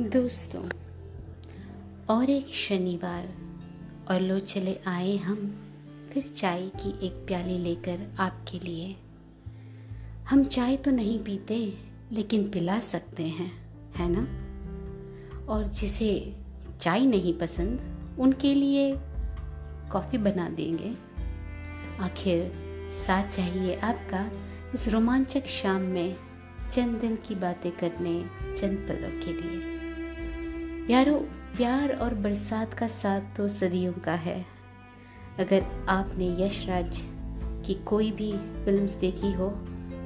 दोस्तों, और एक शनिवार और लो चले आए हम, फिर चाय की एक प्याली लेकर आपके लिए। हम चाय तो नहीं पीते, लेकिन पिला सकते हैं, है ना? और जिसे चाय नहीं पसंद, उनके लिए कॉफ़ी बना देंगे। आखिर साथ चाहिए आपका इस रोमांचक शाम में चंद दिन की बातें करने चंद पलों के लिए। यारो प्यार और बरसात का साथ तो सदियों का है। अगर आपने यश राज की कोई भी फिल्म्स देखी हो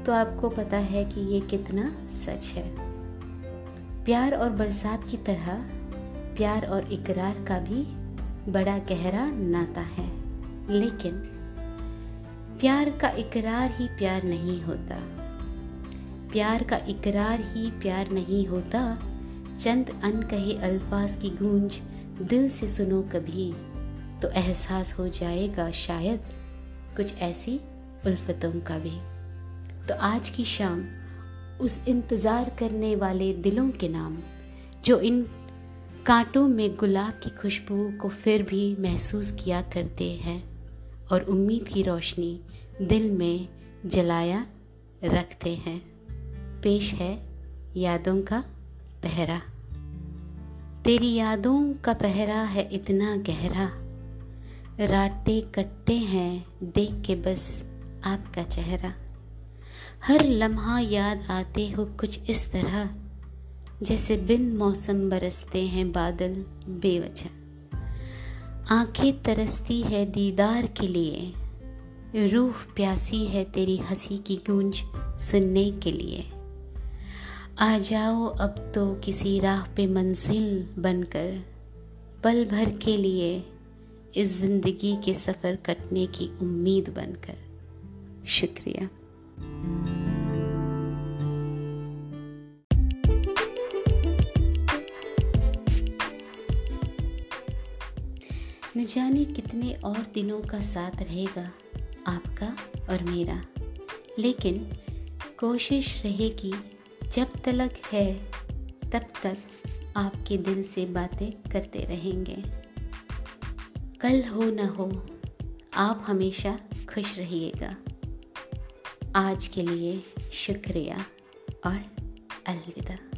तो आपको पता है कि ये कितना सच है। प्यार और बरसात की तरह, प्यार और इकरार का भी बड़ा गहरा नाता है। लेकिन प्यार का इकरार ही प्यार नहीं होता। प्यार का इकरार ही प्यार नहीं होता चंद अनकहे अल्फाज की गूंज दिल से सुनो कभी तो एहसास हो जाएगा शायद कुछ ऐसी उल्फतों का भी। तो आज की शाम उस इंतज़ार करने वाले दिलों के नाम, जो इन कांटों में गुलाब की खुशबू को फिर भी महसूस किया करते हैं, और उम्मीद की रोशनी दिल में जलाया रखते हैं। पेश है यादों का पहरा। तेरी यादों का पहरा है इतना गहरा। राटे कटते हैं देख के बस आपका चेहरा। हर लम्हा याद आते हो कुछ इस तरह, जैसे बिन मौसम बरसते हैं बादल बेवजह। आँखें तरसती है दीदार के लिए, रूह प्यासी है तेरी हँसी की गूंज सुनने के लिए। आ जाओ अब तो किसी राह पे मंजिल बनकर, पल भर के लिए इस ज़िंदगी के सफ़र कटने की उम्मीद बनकर। शुक्रिया। न जाने कितने और दिनों का साथ रहेगा आपका और मेरा, लेकिन कोशिश रहेगी जब तलक है, तब तक आपके दिल से बातें करते रहेंगे। कल हो न हो, आप हमेशा खुश रहिएगा। आज के लिए शुक्रिया और अलविदा।